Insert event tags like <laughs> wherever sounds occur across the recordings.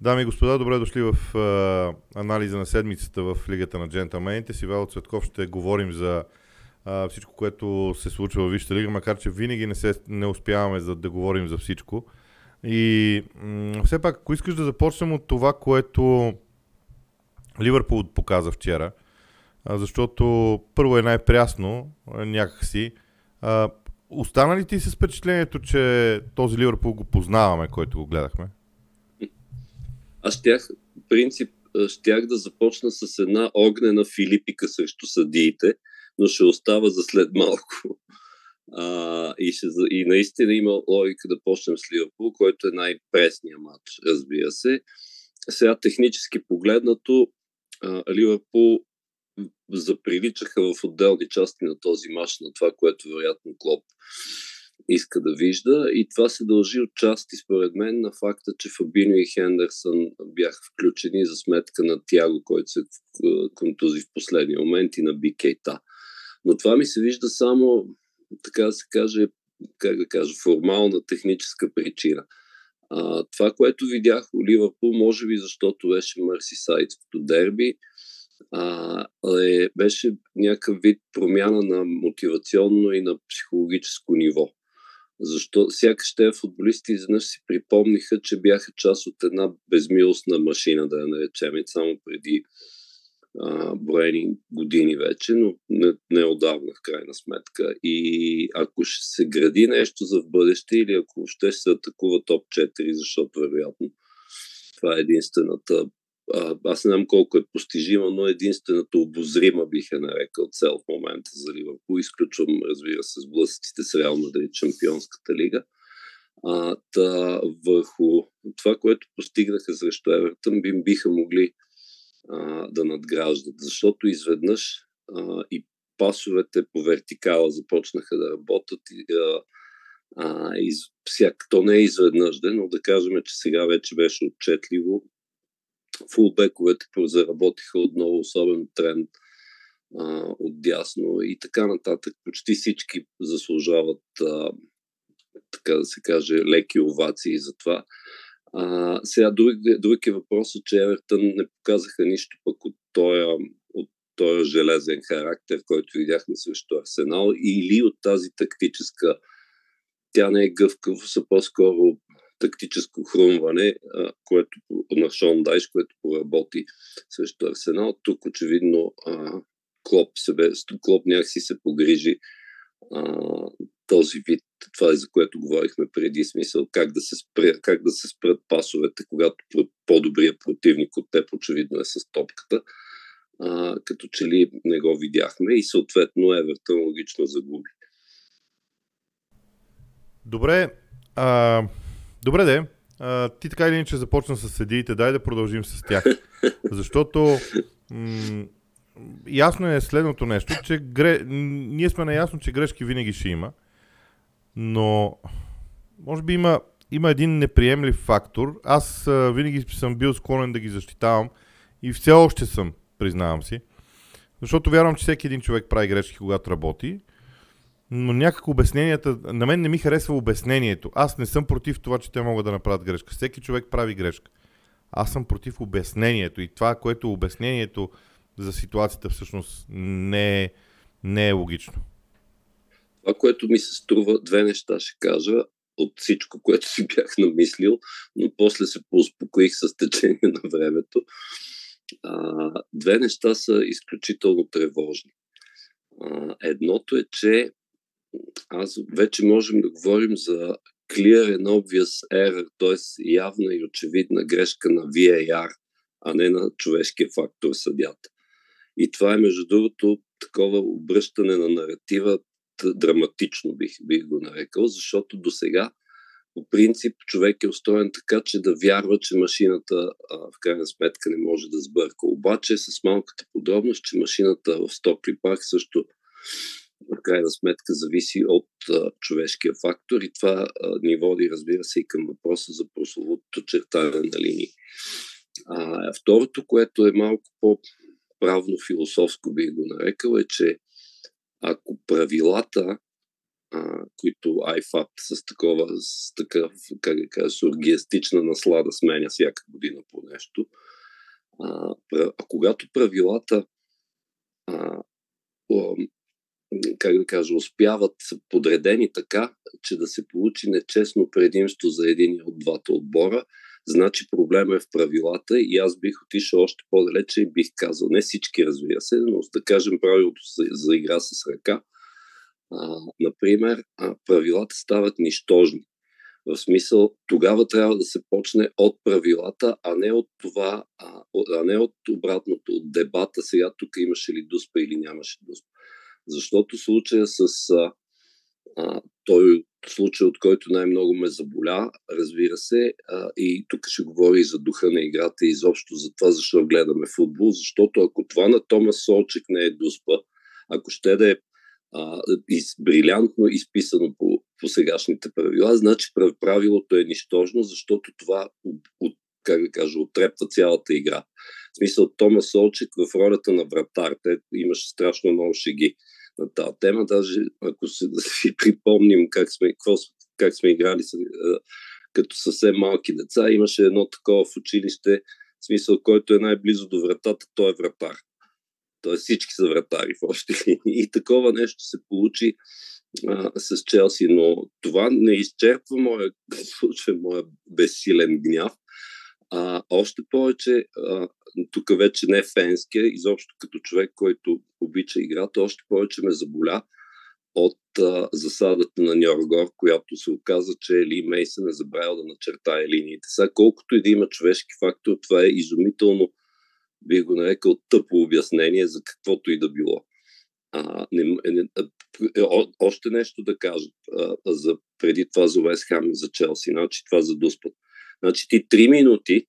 Дами и господа, добре дошли в а, анализа на седмицата в Лигата на джентълмените. С Ивайло Цветков ще говорим за а, всичко, което се случва в Висшата лига, макар че винаги не, се, не успяваме за да говорим за всичко. И м- все пак, ако искаш да започнем от това, което Ливърпул показа вчера, а, защото първо е най-прясно някакси. А, остана ли ти с впечатлението, че този Ливърпул го познаваме, който го гледахме? Аз щях, принцип, щях да започна с една огнена филипика срещу съдиите, но ще остава за след малко. А, и, ще, и наистина има логика да почнем с Ливърпул, който е най-пресния матч, разбира се. Сега технически погледнато, Ливърпул заприличаха в отделни части на този матч на това, което вероятно Клоп иска да вижда. И това се дължи от части, според мен, на факта, че Фабино и Хендерсън бяха включени за сметка на Тяго, който се контузи в последния момент и на Бикейта. Но това ми се вижда само, така да се каже, как да кажа, формална техническа причина. А, това, което видях у Ливърпул, може би защото беше Мърсисайдското дерби, а, е, беше някакъв вид промяна на мотивационно и на психологическо ниво. Защо сякаш те футболисти изведнъж си припомниха, че бяха част от една безмилостна машина, да я наречем, само преди а, броени години вече, но не, не отдавна в крайна сметка. И ако ще се гради нещо за в бъдеще или ако ще се атакува топ 4, защото вероятно това е единствената аз не знам колко е постижима, но единствената обозрима бих е нарекал цел в момента за Ливърпул. Изключвам, разбира се, сблъсъците с Реал Мадрид, Чемпионската лига. А, та, върху това, което постигнаха срещу Евертън, би, биха могли а, да надграждат, защото изведнъж а, и пасовете по вертикала започнаха да работят и, а, а, из, всяк, то не е изведнъж, но да кажем, че сега вече беше отчетливо фулбековете заработиха отново особен тренд а, от дясно и така нататък. Почти всички заслужават, а, така да се каже, леки овации за това. А, сега друг, друг е въпросът, че Евертън не показаха нищо пък от този, от този железен характер, който видяхме срещу Арсенал или от тази тактическа тя не е гъвкаво, са по-скоро тактическо хрумване, което на Шон Дайш, което поработи срещу Арсенал. Тук очевидно Клоп, себе, Клоп някакси се погрижи а, този вид, това е за което говорихме преди, смисъл как да се, спре, как да се спрат пасовете, когато по-добрият противник от теб очевидно е с топката. А, като че ли не го видяхме и съответно Евертън логично загуби. Добре, а, Добре де, а, ти така или иначе започна с съдиите, дай да продължим с тях. <laughs> Защото м- ясно е следното нещо, че гре... ние сме наясно, че грешки винаги ще има, но може би има, има един неприемлив фактор. Аз а, винаги съм бил склонен да ги защитавам и все още съм, признавам си. Защото вярвам, че всеки един човек прави грешки, когато работи но някак обясненията, на мен не ми харесва обяснението. Аз не съм против това, че те могат да направят грешка. Всеки човек прави грешка. Аз съм против обяснението и това, което обяснението за ситуацията всъщност не е, не е логично. Това, което ми се струва, две неща ще кажа от всичко, което си бях намислил, но после се поуспокоих с течение на времето. А, две неща са изключително тревожни. А, едното е, че аз вече можем да говорим за clear and obvious error, т.е. явна и очевидна грешка на VAR, а не на човешкия фактор съдята. И това е, между другото, такова обръщане на наратива драматично бих, бих го нарекал, защото до сега по принцип човек е устроен така, че да вярва, че машината а, в крайна сметка не може да сбърка. Обаче с малката подробност, че машината в Стокли парк също в крайна сметка зависи от а, човешкия фактор и това а, ни води, разбира се, и към въпроса за прословутото чертане на линии. А, второто, което е малко по-правно-философско, бих го нарекал, е, че ако правилата а, които IFAP с такова, с такъв, как да кажа, сургиастична наслада сменя всяка година по нещо. А, а когато правилата а, как да кажа, успяват подредени така, че да се получи нечестно предимство за един от двата отбора, значи проблема е в правилата и аз бих отишъл още по-далече и бих казал, не всички разбира се, но да кажем правилото за, за игра с ръка, а, например, а, правилата стават нищожни. В смисъл, тогава трябва да се почне от правилата, а не от това, а, а не от обратното, от дебата сега тук имаше ли дуспа или нямаше дуспа. Защото случая с а, той случай, от който най-много ме заболя, разбира се, а, и тук ще говори и за духа на играта и изобщо за това, защо гледаме футбол, защото ако това на Томас Солчек не е дуспа, ако ще да е а, из, брилянтно изписано по, по сегашните правила, значи правилото е нищожно, защото това от, как да кажа, отрепва цялата игра. В смисъл Томас Солчек в ролята на вратар, те имаше страшно много шеги на тази тема. Даже ако се, да <laughs> си припомним как сме, какво, как сме играли като съвсем малки деца, имаше едно такова в училище, в смисъл, който е най-близо до вратата, той е вратар. Тоест всички са вратари в още И такова нещо се получи а, с Челси, но това не изчерпва моя, <laughs> случай, моя безсилен гняв. А, още повече, а, тук вече не фенския, изобщо като човек, който обича играта, още повече ме заболя от а, засадата на Ньоргор, която се оказа, че Ли Мейсън е забравил да начертае линиите. Сега, колкото и да има човешки фактор, това е изумително, бих го нарекал, тъпо обяснение за каквото и да било. А, не, не, е, о, още нещо да кажа а, за, преди това за Уест Хам и за Челси, значи това за Дуспът. Значи ти 3 минути,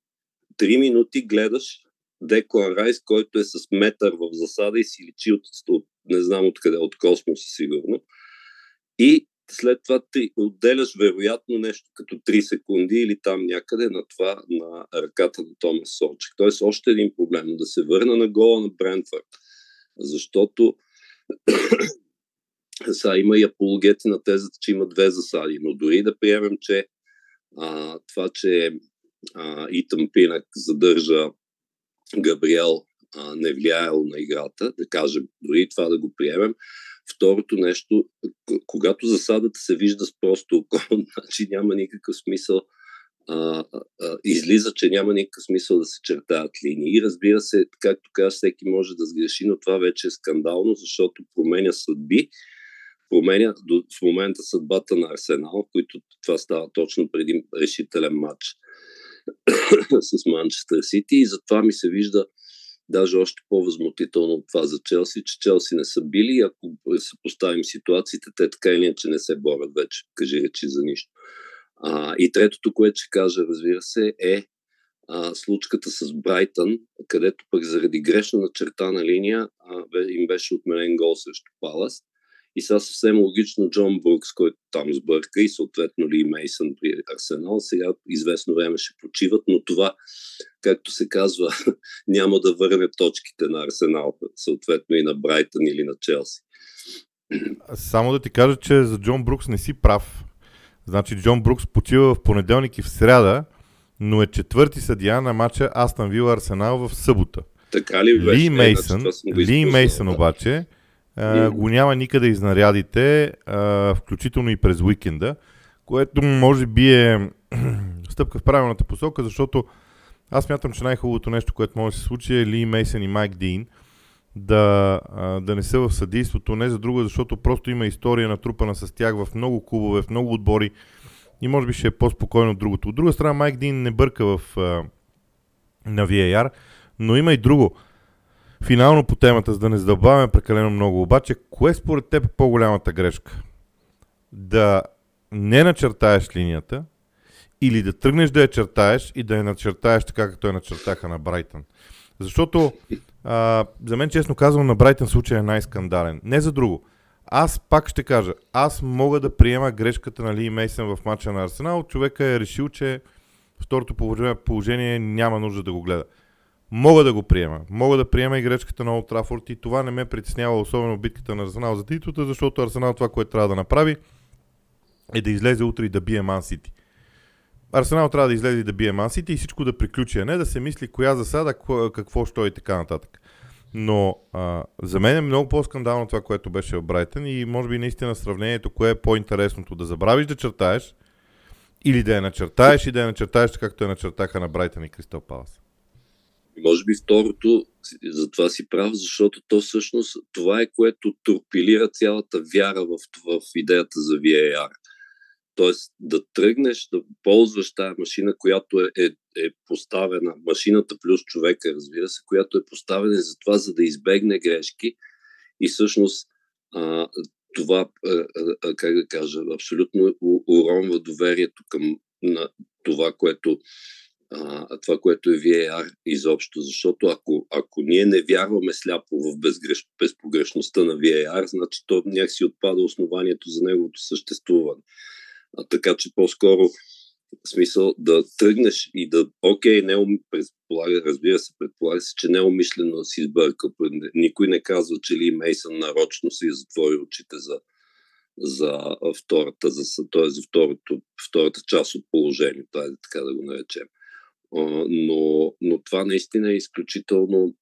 3 минути гледаш Деклан Райс, който е с метър в засада и си личи от, от не знам откъде, от космоса сигурно. И след това ти отделяш вероятно нещо като 3 секунди или там някъде на това, на ръката на Томас Солчек. Тоест още един проблем. Да се върна на гола на Брентфорд. Защото <clears throat> сега има и апологети на тезата, че има две засади, но дори да приемем, че а, това, че а, Итан Пинак задържа Габриел а, не влияел на играта, да кажем, дори това да го приемем. Второто нещо, когато засадата се вижда с просто око, <laughs> значи няма никакъв смисъл а, а, излиза, че няма никакъв смисъл да се чертаят линии. И разбира се, както казах, всеки може да сгреши, но това вече е скандално, защото променя съдби, променя до, в момента съдбата на Арсенал, които това става точно преди решителен матч <coughs> с Манчестър Сити и затова ми се вижда даже още по-възмутително от това за Челси, че Челси не са били ако се поставим ситуациите, те така или иначе не се борят вече, кажи речи за нищо. А, и третото, което ще кажа, разбира се, е а, случката с Брайтън, където пък заради грешна начертана линия а, им беше отменен гол срещу Палас. И сега съвсем логично Джон Брукс, който там сбърка и съответно Ли Мейсън при Арсенал, сега известно време ще почиват, но това, както се казва, <laughs> няма да върне точките на Арсенал, съответно и на Брайтън или на Челси. Само да ти кажа, че за Джон Брукс не си прав. Значи Джон Брукс почива в понеделник и в сряда, но е четвърти съдия на матча Астан Вила Арсенал в събота. Така ли беше? Ли Мейсън, Ли Мейсън обаче а, го няма никъде изнарядите, а, включително и през уикенда, което може би е <clears throat> стъпка в правилната посока, защото аз мятам, че най-хубавото нещо, което може да се случи е Ли Мейсън и Майк Дин да, да не са в съдейството, не за друго, защото просто има история натрупана с тях в много клубове, в много отбори и може би ще е по-спокойно от другото. От друга страна, Майк Дин не бърка в, на VAR, но има и друго. Финално по темата, за да не задълбаваме прекалено много, обаче, кое според теб е по-голямата грешка? Да не начертаеш линията или да тръгнеш да я чертаеш и да я начертаеш така, както я начертаха на Брайтън. Защото а, за мен, честно казвам, на Брайтън случай е най-скандален. Не за друго. Аз пак ще кажа, аз мога да приема грешката на Ли Мейсън в матча на Арсенал. Човека е решил, че второто положение няма нужда да го гледа. Мога да го приема. Мога да приема и гречката на Олд Трафорд и това не ме притеснява, особено битката на Арсенал за титлата, защото Арсенал това, което трябва да направи, е да излезе утре и да бие Ман Сити. Арсенал трябва да излезе и да бие Ман Сити и всичко да приключи, а не да се мисли коя засада, какво, що и така нататък. Но а, за мен е много по-скандално това, което беше в Брайтън и може би наистина сравнението, кое е по-интересното да забравиш да чертаеш или да я начертаеш и да я начертаеш както я начертаха на Брайтън и Кристал Палас. Може би второто, за това си прав, защото то всъщност това е което торпилира цялата вяра в, в идеята за VAR. Тоест да тръгнеш да ползваш тази машина, която е, е, е поставена, машината плюс човека, разбира се, която е поставена за това, за да избегне грешки и всъщност а, това, а, а, как да кажа, абсолютно уронва доверието към на това, което а, това, което е VAR изобщо. Защото ако, ако ние не вярваме сляпо в безгреш, безпогрешността на VAR, значи то някакси отпада основанието за неговото съществуване. А, така че по-скоро смисъл да тръгнеш и да, окей, не ум, предполага, разбира се, предполага се, че неумишлено си сбърка. Никой не казва, че Ли Мейсън нарочно си затвори очите за, за втората, за, т.е. за второто, втората част от положението, е така да го наречем. Но, но това наистина е изключително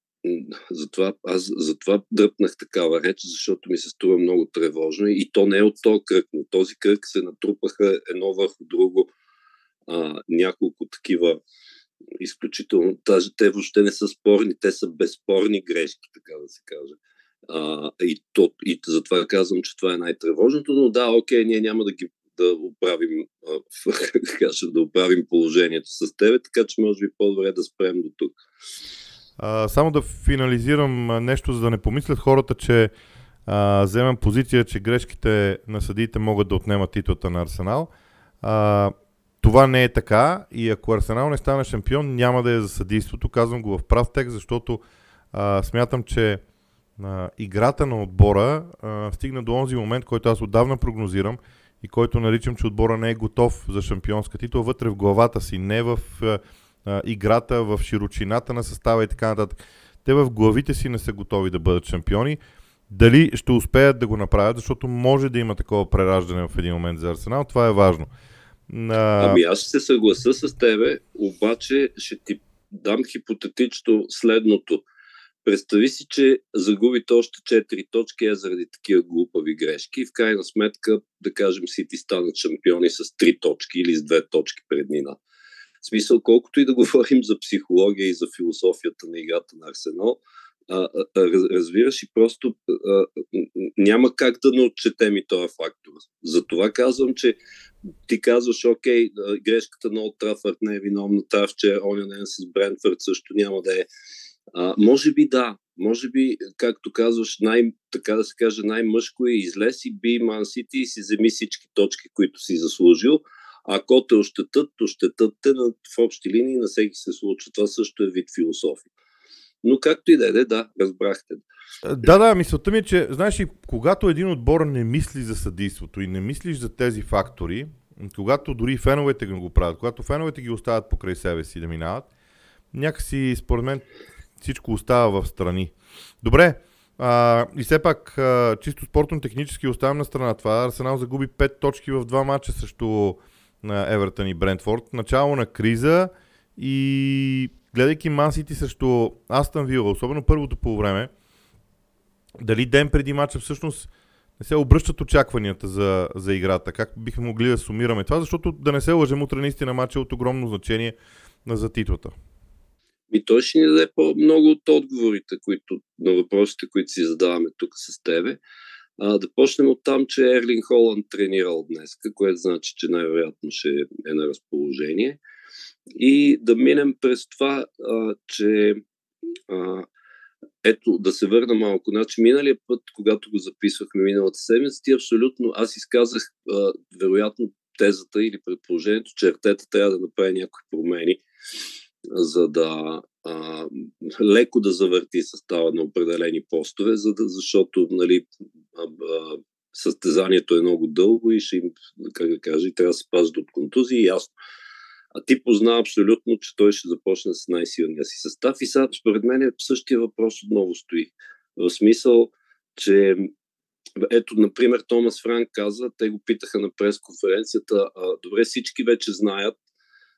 затова, аз затова дръпнах такава реч, защото ми се струва много тревожно и то не е от този кръг. но този кръг се натрупаха едно върху друго а, няколко такива изключително, даже те въобще не са спорни, те са безспорни грешки, така да се каже. А, и, то, и затова казвам, че това е най-тревожното, но да, окей, ние няма да ги да оправим, <laughs> кажа, да оправим положението с тебе, така че може би по-добре да спрем до тук. А, само да финализирам нещо, за да не помислят хората, че а, вземам позиция, че грешките на съдиите могат да отнемат титлата на Арсенал. А, това не е така и ако Арсенал не стане шампион, няма да е за съдийството. Казвам го в прав текст, защото а, смятам, че а, играта на отбора а, стигна до онзи момент, който аз отдавна прогнозирам и който наричам, че отбора не е готов за шампионска титла вътре в главата си, не в а, а, играта, в широчината на състава и така нататък. Те в главите си не са готови да бъдат шампиони. Дали ще успеят да го направят, защото може да има такова прераждане в един момент за Арсенал, това е важно. А... Ами аз ще се съгласа с тебе, обаче ще ти дам хипотетично следното. Представи си, че загубите още 4 точки е заради такива глупави грешки и в крайна сметка, да кажем, Сити станат шампиони с 3 точки или с 2 точки преднина. В смисъл, колкото и да говорим за психология и за философията на играта на Арсенал, разбираш и просто а, няма как да не отчетем и този фактор. Затова казвам, че ти казваш, окей, грешката на Олд Трафърт не е виновна, тази вчера, оня ден с Брентфорд също няма да е. А, може би да, може би, както казваш, най, така да се каже, най-мъжко е излез и би Ман Сити и си вземи всички точки, които си заслужил. Ако те ощетат, ощетат те в общи линии, на всеки се случва. Това също е вид философия. Но както и да е, да, разбрахте. Да, да, мисълта ми е, че, знаеш, и когато един отбор не мисли за съдейството и не мислиш за тези фактори, когато дори феновете го правят, когато феновете ги оставят покрай себе си да минават, някакси, според мен, всичко остава в страни. Добре, а, и все пак, а, чисто спортно-технически оставям на страна това. Арсенал загуби 5 точки в два мача срещу Евертън и Брентфорд. Начало на криза и гледайки Мансити срещу Астън Вилла, особено първото по време, дали ден преди мача всъщност не се обръщат очакванията за, за играта. Как бихме могли да сумираме това, защото да не се лъжем, утре наистина матча е от огромно значение за титлата. И той ще ни даде по-много от отговорите които, на въпросите, които си задаваме тук с тебе. А, да почнем от там, че Ерлин Холанд тренирал днес, което значи, че най-вероятно ще е на разположение. И да минем през това, а, че а, ето, да се върна малко. Значи, миналия път, когато го записвахме миналата седмица, ти абсолютно, аз изказах а, вероятно тезата или предположението, че артета трябва да направи някои промени, за да а, леко да завърти състава на определени постове, за да, защото нали, а, а, състезанието е много дълго и ще им, как да кажа, и трябва да се пазят от контузии, ясно. А ти позна абсолютно, че той ще започне с най-силния си състав. И сега, според мен, същия въпрос отново стои. В смисъл, че ето, например, Томас Франк каза, те го питаха на пресконференцията, добре, всички вече знаят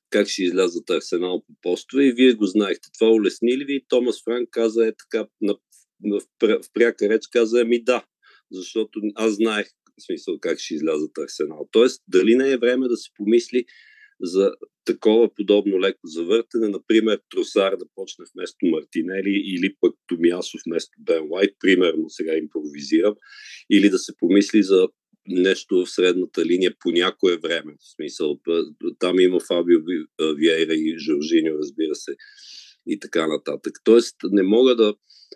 как ще излязат Арсенал по постове и вие го знаехте. Това улесни ли ви? Томас Франк каза е така, на, в, в пряка реч каза, ми да, защото аз знаех в смисъл как ще излязат Арсенал. Тоест, дали не е време да се помисли за такова подобно леко завъртане, например Тросар да почне вместо Мартинели или пък Томиасов вместо Бен Уайт, примерно сега импровизирам, или да се помисли за нещо в средната линия по някое време. В смисъл, там има Фабио Виейра и Жоржиньо, разбира се, и така нататък. Тоест, не мога да,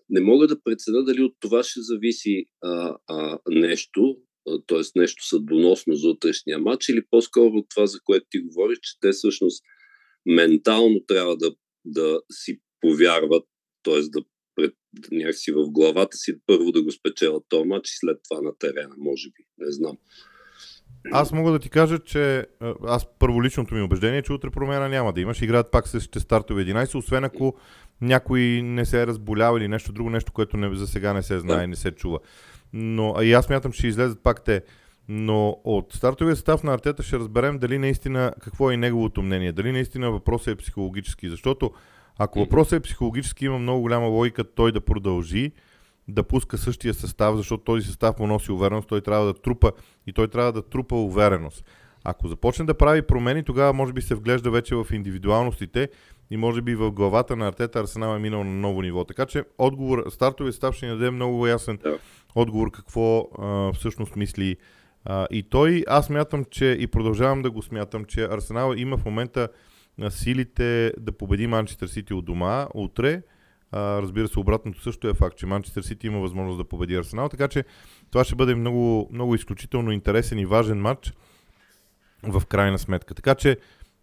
не мога да преценя дали от това ще зависи а, а, нещо, т.е. нещо съдбоносно за утрешния матч, или по-скоро от това, за което ти говориш, че те всъщност ментално трябва да, да си повярват, т.е. да пред, някакси в главата си първо да го спечелят този матч и след това на терена, може би. Не знам. Аз мога да ти кажа, че аз първоличното ми убеждение е, че утре промяна няма да имаш. Играят пак с ще стартове 11, освен ако някой не се е разболял или нещо друго, нещо, което не, за сега не се знае, да. не се чува. Но и аз мятам, че ще излезат пак те. Но от стартовия състав на Артета ще разберем дали наистина какво е неговото мнение, дали наистина въпросът е психологически. Защото ако въпросът е психологически, има много голяма логика той да продължи да пуска същия състав, защото този състав му носи увереност, той трябва да трупа и той трябва да трупа увереност. Ако започне да прави промени, тогава може би се вглежда вече в индивидуалностите и може би в главата на Артета Арсенал е минал на ново ниво. Така че отговор, стартовия състав ще ни даде много ясен да. отговор какво а, всъщност мисли а, и той. Аз смятам, че и продължавам да го смятам, че Арсенал има в момента силите да победи Манчестър Сити от дома утре. А, разбира се, обратното също е факт, че Манчестър Сити има възможност да победи Арсенал, така че това ще бъде много, много изключително интересен и важен матч в крайна сметка. Така че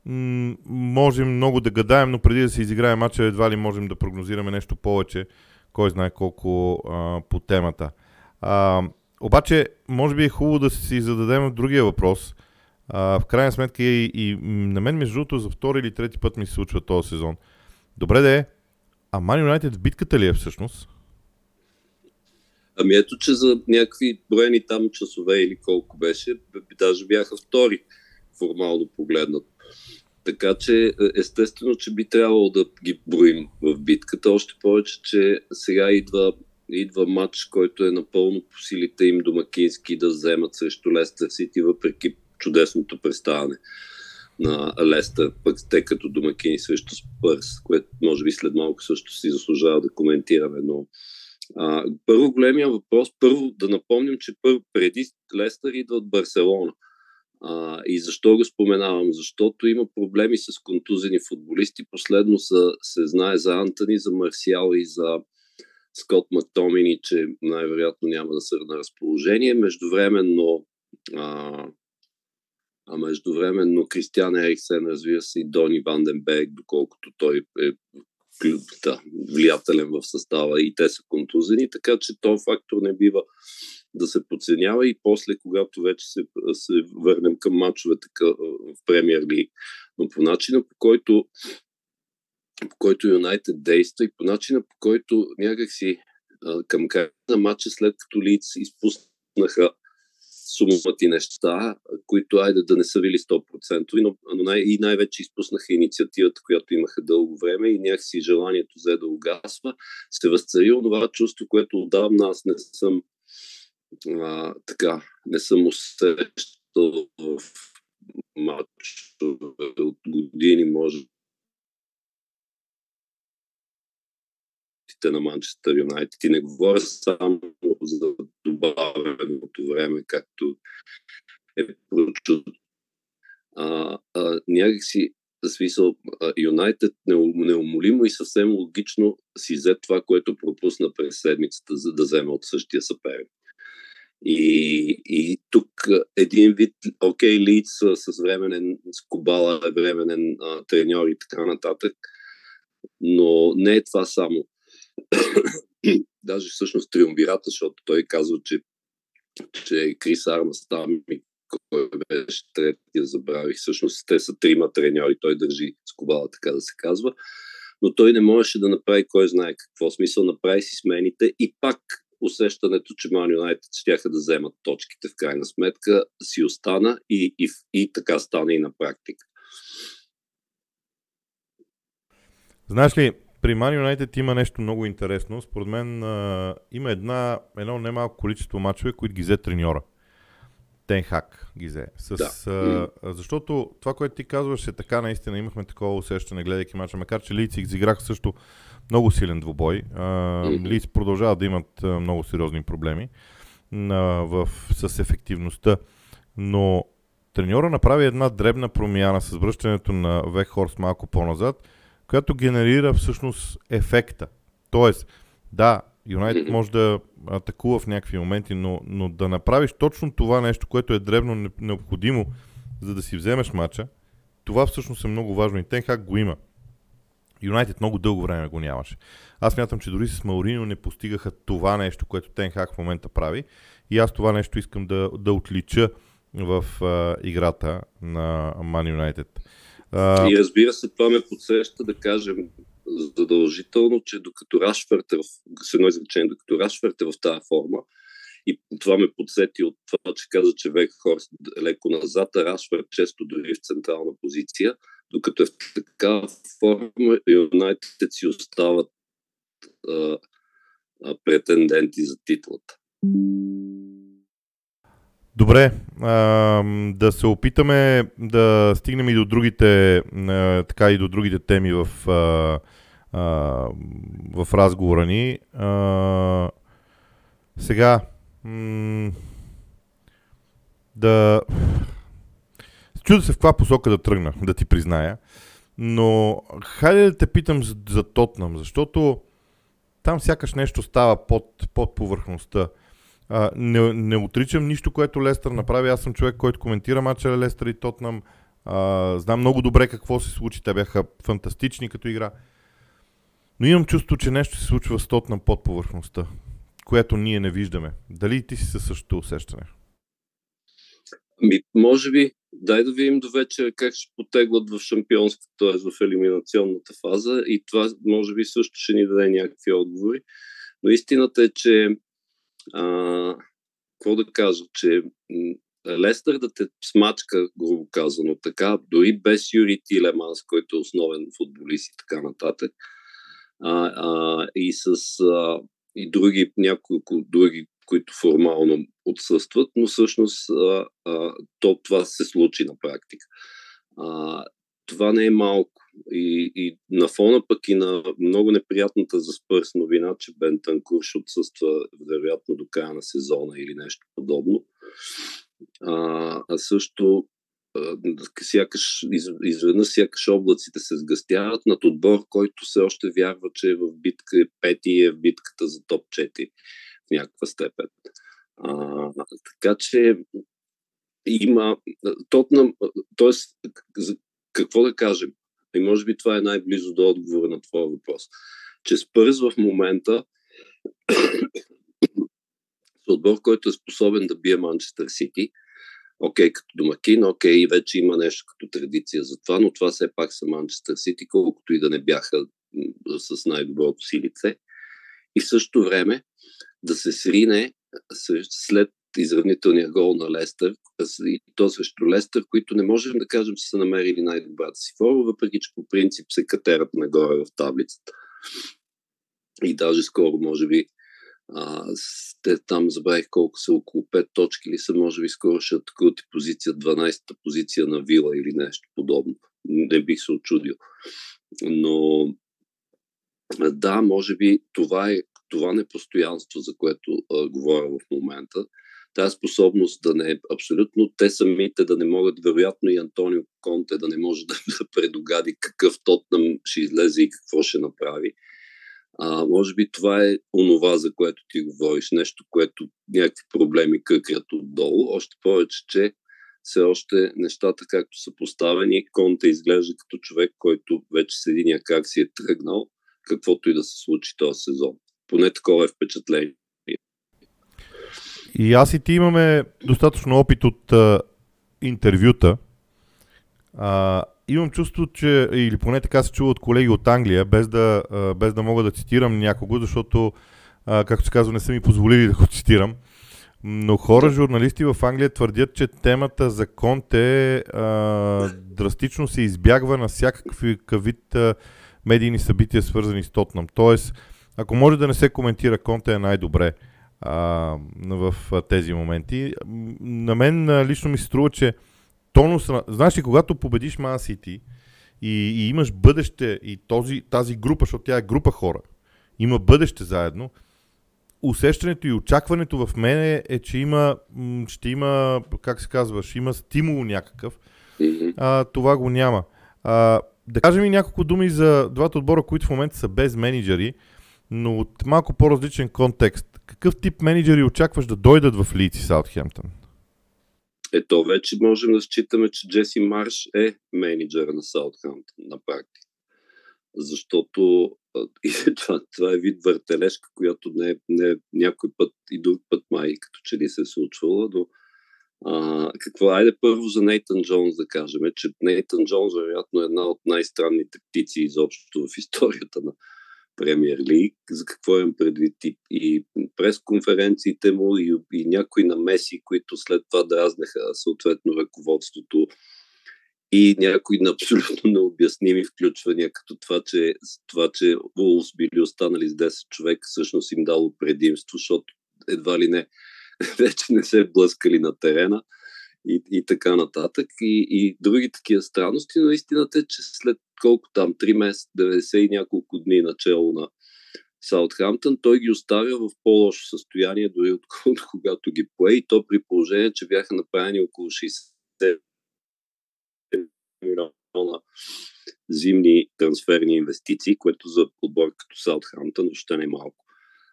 м- можем много да гадаем, но преди да се изиграе матча, едва ли можем да прогнозираме нещо повече, кой знае колко а, по темата. А, обаче, може би е хубаво да си зададем другия въпрос. А, в крайна сметка и, и на мен, между другото, за втори или трети път ми се случва този сезон. Добре да е, а Ман Юнайтед в битката ли е всъщност? Ами ето, че за някакви броени там часове или колко беше, даже бяха втори, формално погледнат. Така че естествено, че би трябвало да ги броим в битката, още повече, че сега идва, идва матч, който е напълно по силите им домакински да вземат срещу Лестър Сити, въпреки чудесното представяне на Лестър, пък те като домакини срещу Спърс, което може би след малко също си заслужава да коментираме, но а, първо големия въпрос, първо да напомним, че първо, преди Лестър идва от Барселона. А, и защо го споменавам? Защото има проблеми с контузени футболисти. Последно са, се знае за Антони, за Марсиал и за Скот Мактомини, че най-вероятно няма да са на разположение. Междувременно а, а междувременно Кристиан Ериксен, развива се и Дони Ванденберг, доколкото той е да, влиятелен в състава и те са контузени, така че този фактор не бива да се подценява и после, когато вече се, се върнем към мачовете в премьер лиг. Но по начина, по който по който Юнайтед действа и по начина, по който някакси към края на матча, след като Лиц изпуснаха сумати неща, които айде да не са били 100%, но, но най- и най-вече изпуснаха инициативата, която имаха дълго време и някакси желанието взе да угасва, се възцари това чувство, което отдавна аз не съм а, така, не съм усещал в матч от години, може на Манчестър Юнайтед. И не говоря само за добавеното време, както е прочуто. А, а, някакси, смисъл, Юнайтед неумолимо и съвсем логично си взе това, което пропусна през седмицата, за да вземе от същия съперник. И, и тук един вид, окей, okay, Лиц с временен, с Кобала е временен а, треньор и така нататък, но не е това само. Даже всъщност триумвирата, защото той казва, че, че Крис Армас там и кой беше третия, забравих. Всъщност те са трима треньори, той държи скобала, така да се казва. Но той не можеше да направи кой знае какво смисъл, направи си смените и пак усещането, че Ман Юнайтед ще да вземат точките в крайна сметка, си остана и, и, и така стана и на практика. Знаеш ли, при Man United има нещо много интересно. Според мен а, има една, едно немалко количество мачове, които ги взе треньора. Тенхак ги взе. С, да. а, защото това, което ти казваш е така, наистина имахме такова усещане, гледайки мача, макар че Лици изиграха също много силен двубой. Лиц продължават да имат много сериозни проблеми а, в, с ефективността, но треньора направи една дребна промяна с връщането на Вехорст малко по-назад – която генерира всъщност ефекта. Тоест, да, Юнайтед може да атакува в някакви моменти, но, но да направиш точно това нещо, което е древно необходимо, за да си вземеш матча, това всъщност е много важно и Тенхак го има. Юнайтед много дълго време го нямаше. Аз мятам, че дори с Маурино не постигаха това нещо, което Тенхак в момента прави. И аз това нещо искам да, да отлича в а, играта на Man United. А... И разбира се, това ме подсеща да кажем задължително, че докато Рашфърт е в, с едно изречение, докато Рашфърт е в тази форма, и това ме подсети от това, че каза, че Хорст леко назад, а Рашфърт често дори в централна позиция, докато е в такава форма, Юнайтед си остават а, а, претенденти за титлата. Добре, а, да се опитаме да стигнем и до другите, а, така и до другите теми в, а, а, в разговора ни. А, сега, м- да... Чудо се в каква посока да тръгна, да ти призная. Но хайде да те питам за, за Тотнам, защото там сякаш нещо става под, под повърхността. А, не, не отричам нищо, което Лестър направи. Аз съм човек, който коментира матча Лестър и Тотнам. А, знам много добре какво се случи. Те бяха фантастични като игра. Но имам чувство, че нещо се случва с Тотнам под повърхността, което ние не виждаме. Дали ти си със същото усещане? Ми, може би, дай да видим до вечера как ще потеглят в шампионската, т.е. в елиминационната фаза и това може би също ще ни даде някакви отговори. Но истината е, че а, какво да кажа, че Лестър да те смачка, грубо казано така, дори без Юри Тилеманс, който е основен футболист и така нататък, а, а, и с а, и други, няколко други, които формално отсъстват, но всъщност а, а, то, това се случи на практика. А, това не е малко. И, и на фона пък и на много неприятната за Спърс новина, че Бен Танкур отсъства вероятно до края на сезона или нещо подобно. А, а също сякаш, из, изведнъж сякаш облаците се сгъстяват над отбор, който все още вярва, че е в битка пети и е в битката за топ 4 в някаква степен. А, така че има Тотнам, т.е. какво да кажем, и може би това е най-близо до отговора на твоя въпрос, че Спърс в момента <coughs> с отбор, който е способен да бие Манчестър Сити, окей, като домакин, окей, вече има нещо като традиция за това, но това все пак са Манчестър Сити, колкото и да не бяха с най-доброто си лице. И в същото време да се срине след изравнителния гол на Лестър, и то срещу Лестър, които не можем да кажем, че са намерили най-добрата си форма, въпреки че по принцип се катерат нагоре в таблицата. И даже скоро, може би, а, те там забравих колко са, около 5 точки или са, може би скоро ще открути позиция, 12-та позиция на Вила или нещо подобно. Не бих се очудил. Но да, може би това е това непостоянство, за което а, говоря в момента, тази способност да не е абсолютно те самите да не могат, вероятно и Антонио Конте да не може <laughs> да, да предогади какъв Тотнам ще излезе и какво ще направи. А, може би това е онова, за което ти говориш, нещо, което някакви проблеми къкрят отдолу, още повече, че все още нещата, както са поставени, Конте изглежда като човек, който вече с единия как си е тръгнал, каквото и да се случи този сезон. Поне такова е впечатление. И аз и ти имаме достатъчно опит от интервюта, а, имам чувство, че, или поне така се чува от колеги от Англия, без да, а, без да мога да цитирам някого, защото, а, както се казва, не са ми позволили да го цитирам. Но хора, журналисти в Англия твърдят, че темата за Конте а, драстично се избягва на всякакви вид а, медийни събития, свързани с Тотнам. Тоест, ако може да не се коментира Конте е най-добре а, в тези моменти. На мен лично ми се струва, че тонус, знаеш ли, когато победиш Man City и, и имаш бъдеще и този, тази група, защото тя е група хора, има бъдеще заедно, усещането и очакването в мене е, че има, ще има, как се казваш, има стимул някакъв. А, това го няма. А, да кажем и няколко думи за двата отбора, които в момента са без менеджери, но от малко по-различен контекст. Какъв тип менеджери очакваш да дойдат в Лиц и Саутхемптън? Ето вече можем да считаме, че Джеси Марш е менеджер на Саутхемптън на практика. Защото <laughs> и това, това е вид въртележка, която не, не някой път и друг път май като че ли се е случвала, но а, какво? Айде първо за Нейтан Джонс да кажем, че Нейтан Джонс вероятно е една от най-странните птици изобщо в историята на Премьер Лиг. За какво имам предвид и, и пресконференциите му и, и някои намеси, които след това дразнаха съответно ръководството и някои на абсолютно необясними включвания, като това, че, това, че Улс били останали с 10 човека, всъщност им дало предимство, защото едва ли не <laughs> вече не се блъскали на терена и, и така нататък. И, и други такива странности, но истината е, че след колко там, 3 месеца, 90 и няколко дни начало на Саутхамптън, той ги оставя в по-лошо състояние, дори отколкото <laughs> когато ги пое, и то при положение, че бяха направени около 60 милиона зимни трансферни инвестиции, което за отбор като Саутхамптън въобще не е малко.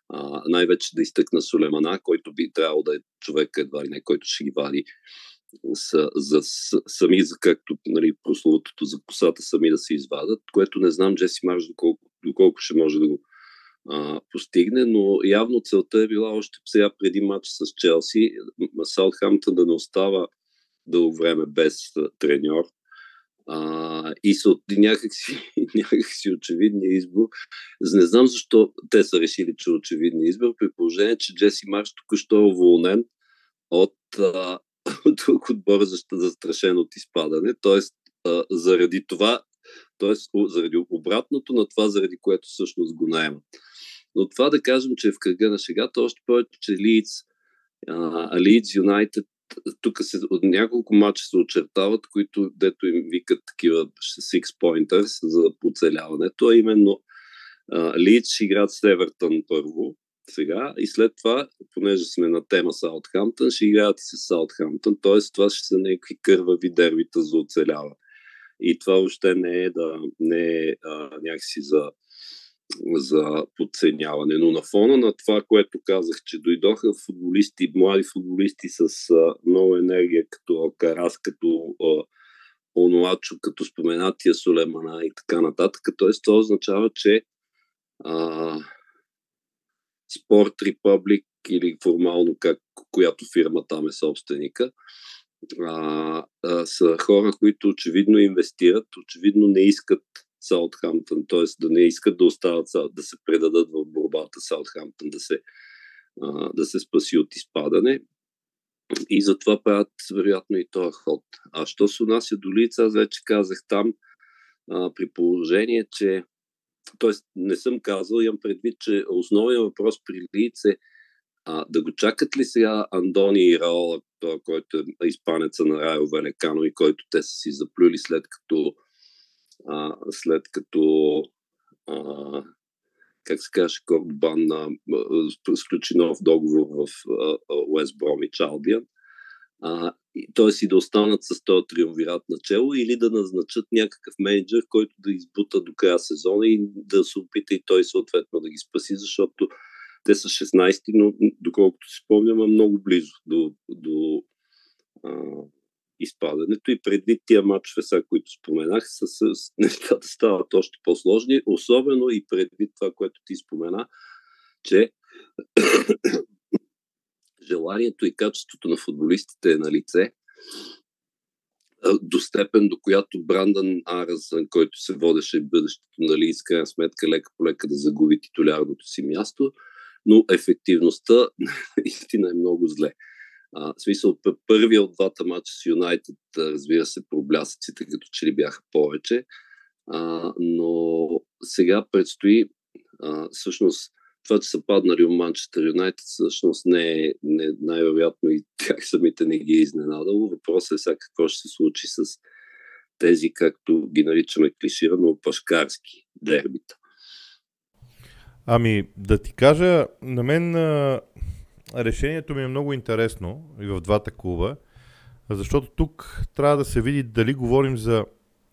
А, най-вече да изтъкна Сулемана, който би трябвало да е човек едва ли не, който ще ги вади са, за, сами, за както нали, прословутото за косата сами да се извадат, което не знам Джеси Марш доколко, доколко ще може да го а, постигне, но явно целта е била още сега преди матч с Челси, Саутхамптън да не остава дълго време без треньор, а, и са от някакси, <laughs> някакси очевидния избор. Не знам защо те са решили, че е очевидния избор, при положение, че Джеси Марш току-що е уволнен от, а, <laughs> друг отбор за застрашен от изпадане. Тоест, а, заради това, т.е. заради обратното на това, заради което всъщност го наемат. Но това да кажем, че е в кръга на шегата, още повече, че Лидс, Лидс Юнайтед тук се, от няколко мача се очертават, които дето им викат такива six pointers за оцеляването, а именно Лидс играят с Евертън първо, сега и след това, понеже сме на тема Саутхамптън, ще играят с Саутхамптън, т.е. това ще са някакви кървави дербита за оцеляване. И това въобще не е, да, не е а, някакси за за подценяване. Но на фона на това, което казах, че дойдоха футболисти, млади футболисти с а, много енергия, като Алкарас, като а, Онуачо, като споменатия Сулемана и така нататък. Тоест, това означава, че а, Спорт Републик или формално как, която фирма там е собственика, а, а, са хора, които очевидно инвестират, очевидно не искат Саутхамптън, т.е. да не искат да остават, да се предадат в борбата Саутхамптън, да се, а, да се спаси от изпадане. И затова правят вероятно и този ход. А що се отнася до лица, аз вече казах там, а, при положение, че Тоест, не съм казал, имам предвид, че основният въпрос при Лиц е а, да го чакат ли сега Андони и Раола, който е изпанеца на Райо Велекано и който те са си заплюли след като а, след като а, как се каже, Кордобан сключи нов договор в Уест Бромич Албиан. Т.е. и да останат с този триумвират начало или да назначат някакъв менеджер, който да избута до края сезона и да се опита и той съответно да ги спаси, защото те са 16, но доколкото си спомням, е много близо до, до а, изпадането и предвид тия матчове, сега, които споменах, с, с, <laughs> нещата стават още по-сложни, особено и предвид това, което ти спомена, че желанието и качеството на футболистите е на лице до степен, до която Брандън Аразън, който се водеше бъдещето, нали, с крайна сметка лека по лека да загуби титулярното си място, но ефективността <laughs> истина е много зле. А, в смисъл, първият от двата мача с Юнайтед, разбира се, проблясъците като че ли бяха повече, а, но сега предстои а, всъщност това, че са паднали от Манчестър Юнайтед, всъщност не е не, най-вероятно и <laughs> тях самите не ги е изненадало. Въпросът е сега какво ще се случи с тези, както ги наричаме клиширано, пашкарски дербита. Ами, да ти кажа, на мен а, решението ми е много интересно и в двата клуба, защото тук трябва да се види дали говорим за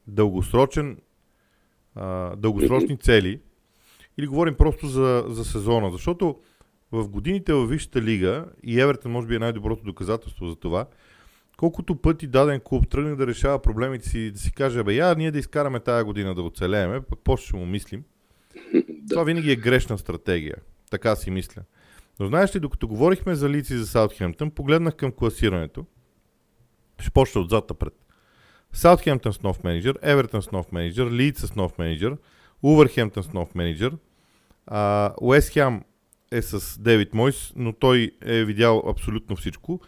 дългосрочен, а, дългосрочни цели или говорим просто за, за сезона. Защото в годините във Висшата лига, и Евертън може би е най-доброто доказателство за това, колкото пъти даден клуб тръгне да решава проблемите си, да си каже, бе, я ние да изкараме тая година да оцелееме, пък после ще му мислим. <laughs> Да. Това винаги е грешна стратегия. Така си мисля. Но знаеш ли, докато говорихме за лици за Саутхемптън, погледнах към класирането. Ще почна отзад напред. Саутхемптън с нов менеджер, Евертън с нов менеджер, Лийд с нов менеджер, Увърхемптън с нов менеджер, Уест Хем е с Девид Мойс, но той е видял абсолютно всичко.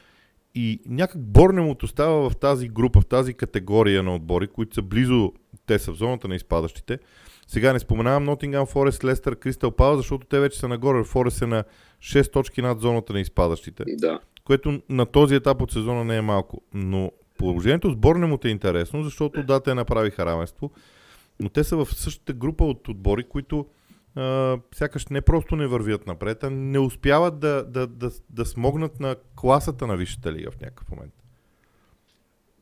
И някак Борнемот остава в тази група, в тази категория на отбори, които са близо, те са в зоната на изпадащите. Сега не споменавам Нотингам, Форест, Лестър, Кристал Пала, защото те вече са нагоре. Форест е на 6 точки над зоната на изпадащите. Да. Което на този етап от сезона не е малко. Но положението с Борнемот е интересно, защото да, те направиха равенство. Но те са в същата група от отбори, които а, сякаш не просто не вървят напред, а не успяват да, да, да, да смогнат на класата на Висшата лига в някакъв момент.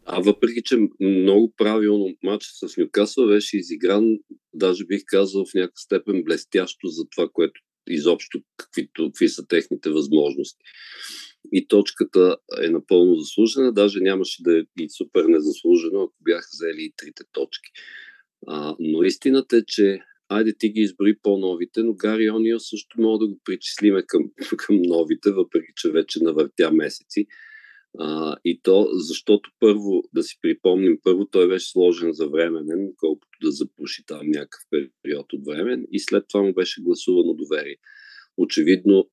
А въпреки, че много правилно матч с Нюкасъл беше изигран, даже бих казал в някакъв степен блестящо за това, което изобщо какви, какви са техните възможности. И точката е напълно заслужена, даже нямаше да е и супер незаслужено, ако бяха взели и трите точки. А, но истината е, че айде ти ги изброи по-новите, но Гари Онио също мога да го причислиме към, <laughs> към новите, въпреки че вече навъртя месеци. А, и то, защото първо, да си припомним, първо той беше сложен за временен, колкото да запуши там някакъв период от време, и след това му беше гласувано доверие. Очевидно,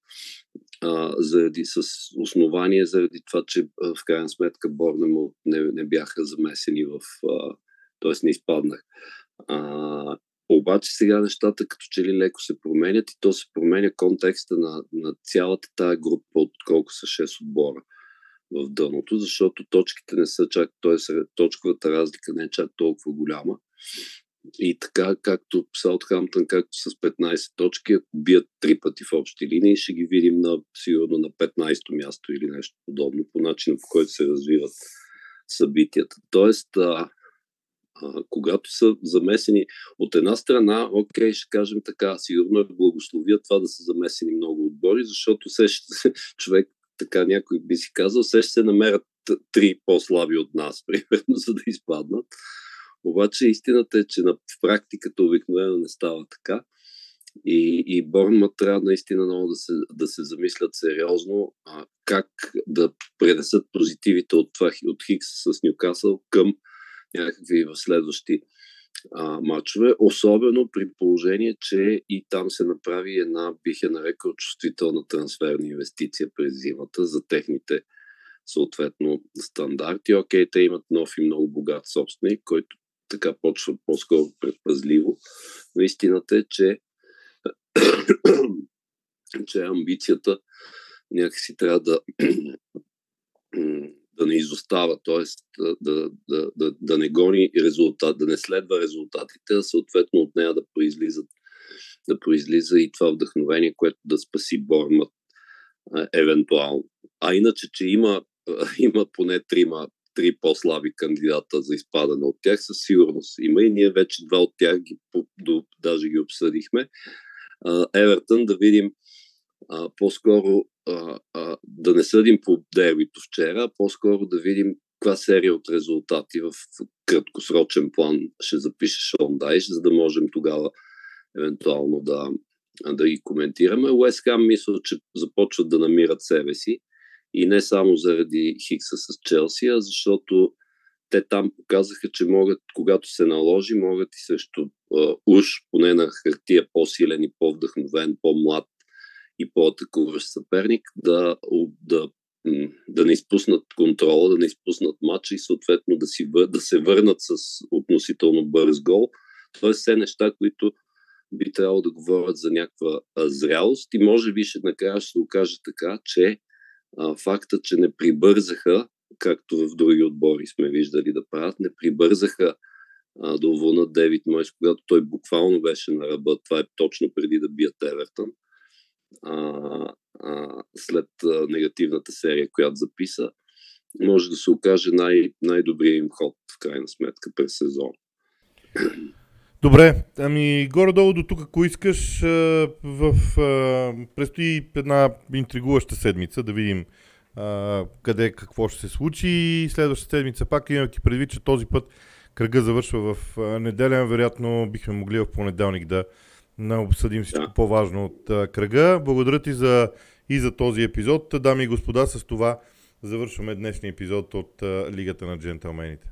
а, заради, с основание, заради това, че в крайна сметка Борнемо не, не бяха замесени в, т.е. не изпаднах. А, обаче сега нещата като че ли леко се променят и то се променя контекста на, на цялата тая група, от колко са 6 отбора в дъното, защото точките не са чак, т.е. точковата разлика не е чак толкова голяма. И така, както Саутхамптън, както с 15 точки, ако бият три пъти в общи линии, ще ги видим на, сигурно на 15-то място или нещо подобно, по начина по който се развиват събитията. Тоест, а, когато са замесени от една страна, окей, ще кажем така, сигурно е благословия това да са замесени много отбори, защото се <laughs> човек, така някой би си казал, се ще се намерят три по-слаби от нас, <laughs> примерно, за да изпаднат. Обаче истината е, че на практиката обикновено не става така. И, и Борнмът трябва наистина много да се, да се замислят сериозно а, как да пренесат позитивите от, това, от Хикс с Нюкасъл към някакви в следващи а, матчове, особено при положение, че и там се направи една, бих я нарекал, чувствителна трансферна инвестиция през зимата за техните съответно стандарти. Окей, те имат нов и много богат собственик, който така почва по-скоро предпазливо. Но истината е, че, <clears throat> че амбицията някакси трябва да да не изостава, т.е. Да, да, да, да не гони резултат, да не следва резултатите, а съответно от нея да произлизат да произлиза и това вдъхновение, което да спаси Бормът евентуално. А иначе, че има, <laughs> има поне трима, три по-слаби кандидата за изпадане от тях, със сигурност има и ние вече два от тях ги, даже ги обсъдихме. Евертън да видим по-скоро а, а, да не съдим по дербито вчера, а по-скоро да видим каква серия от резултати в краткосрочен план ще запише Шон Дайш, за да можем тогава евентуално да, да ги коментираме. Уест Хам мисля, че започват да намират себе си и не само заради Хикса с Челси, а защото те там показаха, че могат, когато се наложи, могат и срещу а, уж, поне на хартия, по-силен и по-вдъхновен, по-млад и по-атакуващ съперник, да, да, да не изпуснат контрола, да не изпуснат матча и съответно да, си, да се върнат с относително бърз гол. Тоест все неща, които би трябвало да говорят за някаква зрялост и може би ще накрая ще се окаже така, че а, факта, че не прибързаха, както в други отбори сме виждали да правят, не прибързаха а, да уволнат Девид Мойс, когато той буквално беше на ръба. Това е точно преди да бият Евертън. А, а, след а, негативната серия, която записа, може да се окаже най- най-добрият им ход, в крайна сметка, през сезон. Добре, ами горе-долу до тук, ако искаш, в, предстои една интригуваща седмица, да видим къде какво ще се случи. Следващата седмица пак имайки предвид, че този път кръга завършва в неделя, вероятно бихме могли в понеделник да обсъдим всичко да. по-важно от кръга. Благодаря ти за, и за този епизод. Дами и господа, с това завършваме днешния епизод от Лигата на джентълмените.